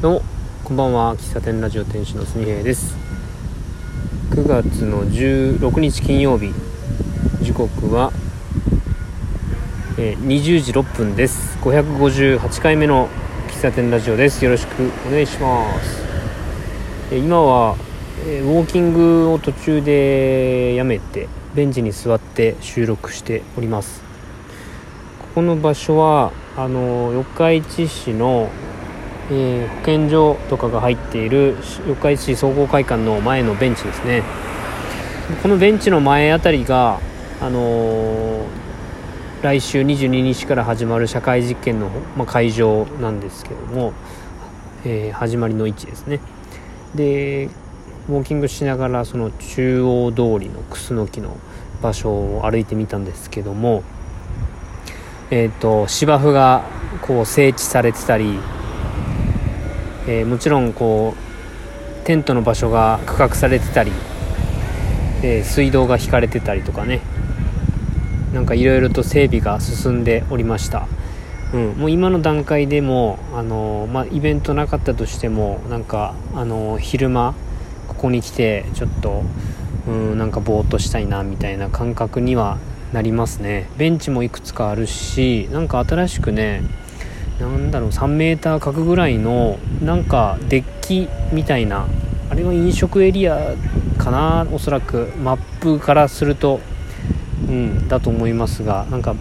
どうもこんばんは。喫茶店ラジオ店主のすみへいです。9月の16日金曜日時刻は、えー、20時6分です。558回目の喫茶店ラジオです。よろしくお願いします、え、今は、え、ウォーキングを途中でやめてベンチに座って収録しております。ここの場所はあの四日市市のえー、保健所とかが入っている四日市総合会館の前のベンチですね。このベンチの前あたりが、あのー、来週22日から始まる社会実験の、まあ、会場なんですけども、えー、始まりの位置ですね。でウォーキングしながらその中央通りのクスノキの場所を歩いてみたんですけどもえっ、ー、と芝生がこう整地されてたりえー、もちろんこうテントの場所が区画されてたり、えー、水道が引かれてたりとかね。なんかいろいろと整備が進んでおりました、うん、もう今の段階でも、あのー、まあ、イベントなかったとしてもなんか、あの昼間ここに来てちょっと、うん、なんかぼーっとしたいなみたいな感覚にはなりますね。ベンチもいくつかあるしなんか新しくねなんだろう3メーター角ぐらいのなんかデッキみたいなあれは飲食エリアかなおそらく。マップからするとうんだと思いますがなんか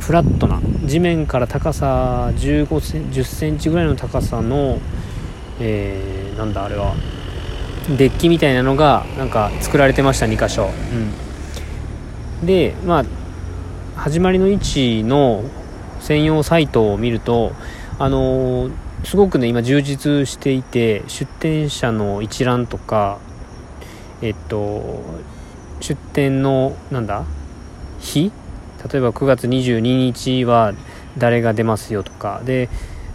フラットな地面から高さ15セン10センチぐらいの高さの、えー、なんだあれはデッキみたいなのがなんか作られてました2箇所、うん、でまあ始まりの位置の専用サイトを見ると、あのー、すごくね、今充実していて、出店者の一覧とか、えっと、出店の、なんだ日？例えば9月22日は誰が出ますよとか、で、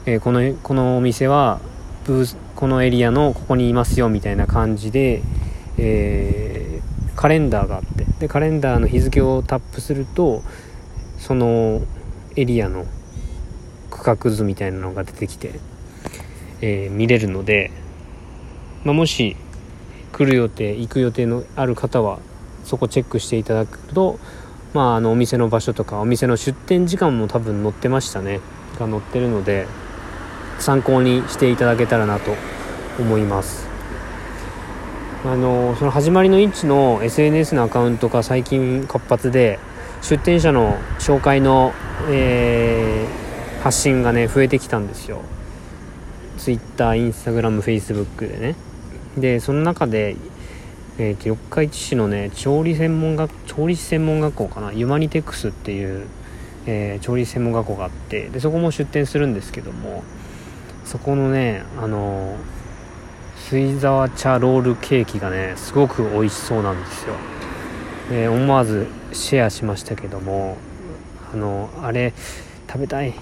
えー、この、このお店は、ブーこのエリアのここにいますよみたいな感じで、えー、カレンダーがあってでカレンダーの日付をタップするとそのエリアの区画図みたいなのが出てきて、えー、見れるので、まあ、もし来る予定行く予定のある方はそこチェックしていただくと、まあ、あのお店の場所とかお店の出店時間も多分載ってましたね。が載ってるので参考にしていただけたらなと思います。あのその始まりの位置の SNS のアカウントが最近活発で出店者の紹介の、えー、発信がね増えてきたんですよ。Twitter、Instagram、Facebook でね。でその中で、えーと、四日市市のね調理専門学調理師専門学校かな？ユマニテックスっていう、えー、調理専門学校があってでそこも出店するんですけどもそこのねあの水沢茶ロールケーキがねすごく美味しそうなんですよ。えー、思わずシェアしましたけどもあのあれ食べたい。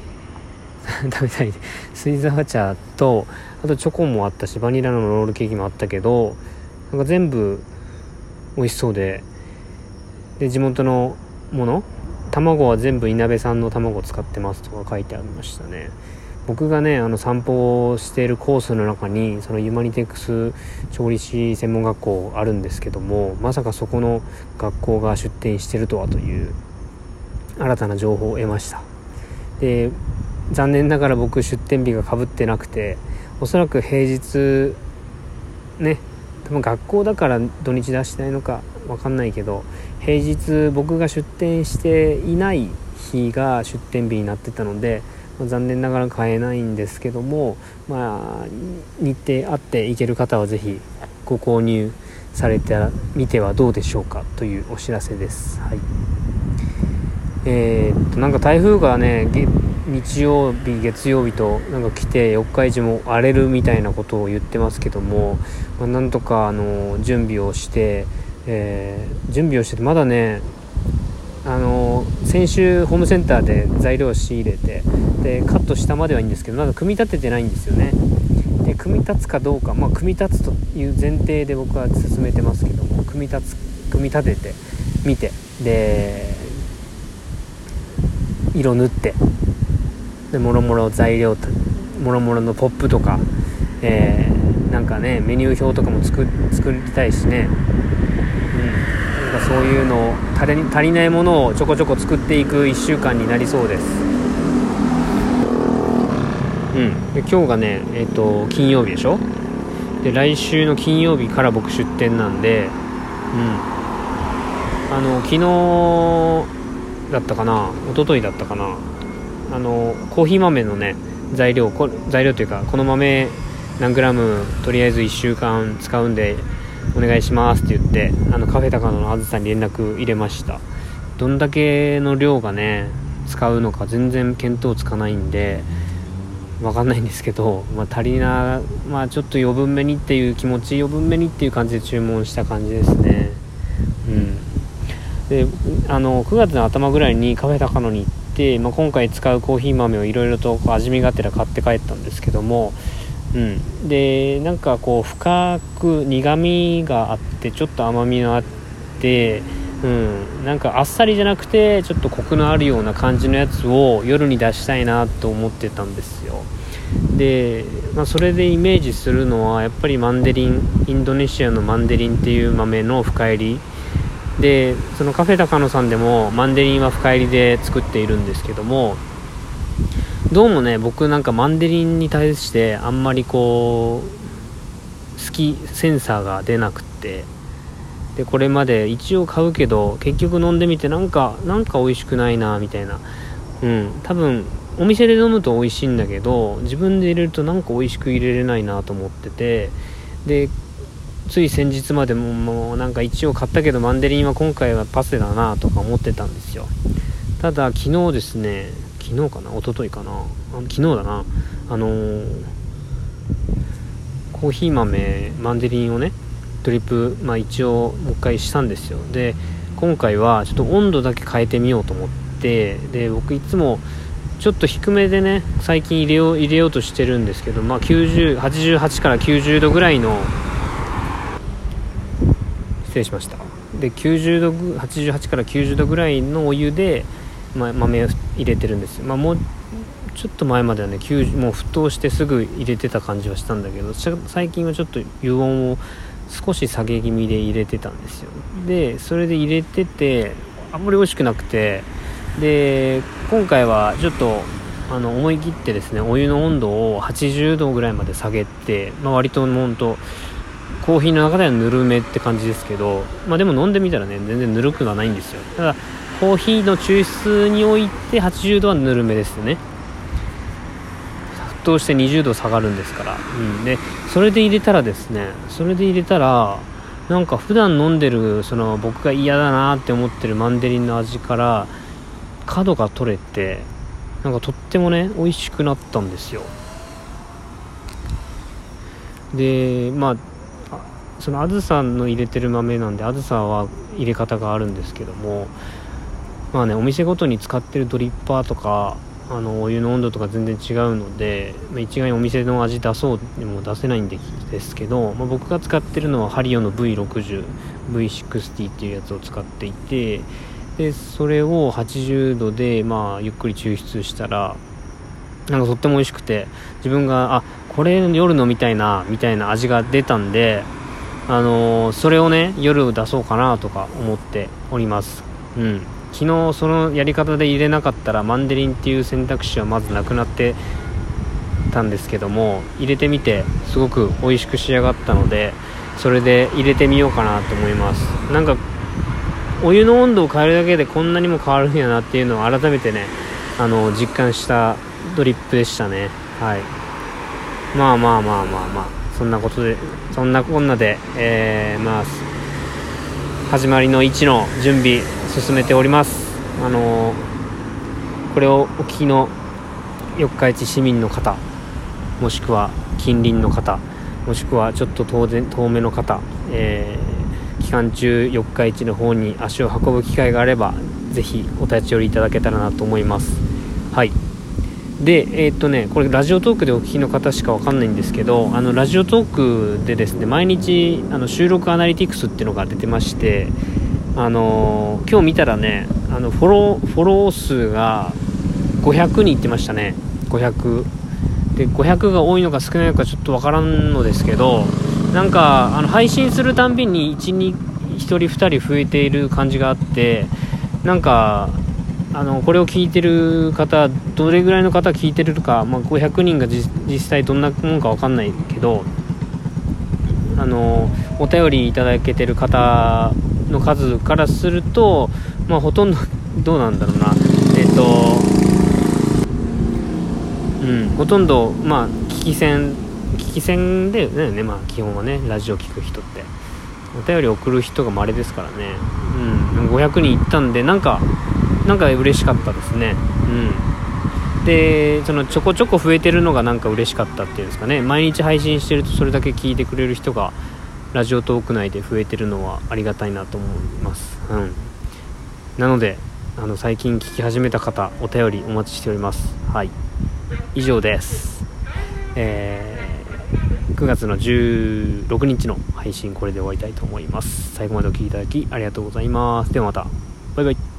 食べたい。水沢茶とあとチョコもあったしバニラのロールケーキもあったけどなんか全部美味しそうで。で地元のもの？卵は全部いなべさんの卵を使ってますとか書いてありましたね。僕がねあの散歩をしているコースの中にそのユマニテックス調理師専門学校あるんですけどもまさかそこの学校が出店してるとはという。新たな情報を得ましたで残念ながら僕出店日がかぶってなくておそらく平日ね多分学校だから土日出してないのか分かんないけど平日僕が出店していない日が出店日になってたのでまあ、残念ながら買えないんですけども、まあ、日程あって行ける方は是非ご購入されてみてはどうでしょうかというお知らせです。はいえー、っとなんか台風がね日曜日月曜日となんか来て四日市も荒れるみたいなことを言ってますけども、まあ、なんとかあの準備をして、えー、準備をしててまだねあの先週ホームセンターで材料を仕入れてでカットしたまではいいんですけどまだ組み立ててないんですよね。で組み立つかどうかまあ組み立つという前提で僕は進めてますけども組み立つ組み立てて見てで色塗ってでもろもろ材料もろもろのポップとかえー、なんかねメニュー表とかも作作りたいしね、うん、なんかそういうのを足り足りないものをちょこちょこ作っていく1週間になりそうです。うん。で今日がねえっ、ー、と金曜日でしょ？で来週の金曜日から僕出店なんでうん。あの昨日だったかな？一昨日だったかな？あのコーヒー豆のね材料材料というかこの豆何グラム？とりあえず1週間使うんでお願いしますって言ってあのカフェ高野のあずさんに連絡入れました。どんだけの量がね使うのか全然見当つかないんで分かんないんですけど、まあ、足りなまあちょっと余分めにっていう気持ち余分めにっていう感じで注文した感じですね。うん。であの9月の頭ぐらいにカフェ高野に行って、まあ、今回使うコーヒー豆をいろいろと味見がてら買って帰ったんですけども、うん、でなんかこう深く苦みがあってちょっと甘みがあって、うん、なんかあっさりじゃなくてちょっとコクのあるような感じのやつを夜に出したいなと思ってたんですよ。で、まあ、それでイメージするのはやっぱりマンデリンインドネシアのマンデリンっていう豆の深入りでそのカフェ高野さんでもマンデリンは深入りで作っているんですけどもどうもね僕なんかマンデリンに対してあんまりこう好きセンサーが出なくってでこれまで一応買うけど結局飲んでみてなんかなんか美味しくないなみたいな。うん多分お店で飲むと美味しいんだけど自分で入れるとなんか美味しく入れれないなと思っててでつい先日までももうなんか一応買ったけどマンデリンは今回はパセだなとか思ってたんですよ。ただ昨日ですね昨日かな？一昨日かな？昨日だな。あのー、コーヒー豆マンデリンをねドリップ、まあ、一応もう一回したんですよ。で今回はちょっと温度だけ変えてみようと思ってで僕いつもちょっと低めでね最近入れよう入れようとしてるんですけどまあ9088から90度ぐらいの失礼しました。で90度88から90度ぐらいのお湯で、ま、豆を入れてるんです。よ、まあ、もうちょっと前まではねもう沸騰してすぐ入れてた感じはしたんだけど最近はちょっと油温を少し下げ気味で入れてたんですよ。でそれで入れててあんまり美味しくなくてで今回はちょっとあの思い切ってですねお湯の温度を80度ぐらいまで下げて、まあ、割とほんとコーヒーの中ではぬるめって感じですけど、まあ、でも飲んでみたらね全然ぬるくはないんですよ。ただコーヒーの抽出において80度はぬるめですよね。沸騰して20度下がるんですから、うん、でそれで入れたらですねそれで入れたらなんか普段飲んでるその僕が嫌だなって思ってるマンデリンの味から角が取れてなんかとってもね美味しくなったんですよ。でまあそのあずさの入れてる豆なんであずさは入れ方があるんですけどもまあねお店ごとに使ってるドリッパーとかあのお湯の温度とか全然違うので、まあ、一概にお店の味出そうにも出せないんですけど、まあ、僕が使ってるのはハリオの V60V60 っていうやつを使っていてでそれを80度でまあゆっくり抽出したらなんかとっても美味しくて自分があこれ夜飲みたいなみたいな味が出たんであの、それをね夜出そうかなとか思っております。うん。昨日そのやり方で入れなかったらマンデリンっていう選択肢はまずなくなってたんですけども入れてみてすごく美味しく仕上がったのでそれで入れてみようかなと思います。なんかお湯の温度を変えるだけでこんなにも変わるんやなっていうのを改めてねあの実感したドリップでしたね。はい。まあまあまあまあまあ。そんなことでそんなこんなで、えー、まあ始まりの1の準備進めております。あのー、これをお聞きの四日市市民の方もしくは近隣の方もしくはちょっと遠遠目の方、えー、期間中四日市の方に足を運ぶ機会があればぜひお立ち寄りいただけたらなと思います。はい。でえー、っとねこれラジオトークでお聞きの方しか分かんないんですけどあのラジオトークでですね毎日あの収録アナリティクスっていうのが出てましてあのー、今日見たらねあのフォローフォロー数が500人いってましたね。500で500が多いのか少ないのかちょっとわからんのですけどなんかあの配信するたんびに1 2 1人2人増えている感じがあってなんかあのこれを聞いてる方どれぐらいの方聞いてるか、まあ、500人が実際どんなもんか分かんないけどあのお便りいただけてる方の数からすると、まあ、ほとんど どうなんだろうな。えっ、とうんほとんどまあ聞き戦聞き戦でねまあ基本はねラジオ聞く人って。お便り送る人が稀ですからね。うん500人いったんでなんかなんか嬉しかったですね。うん。でそのちょこちょこ増えてるのがなんか嬉しかったっていうんですかね。毎日配信してるとそれだけ聞いてくれる人がラジオトーク内で増えてるのはありがたいなと思います。うん。なのであの最近聞き始めた方お便りお待ちしております。はい。以上です。えー、9月の16日の配信これで終わりたいと思います。最後までお聴きいただきありがとうございます。ではまた。バイバイ。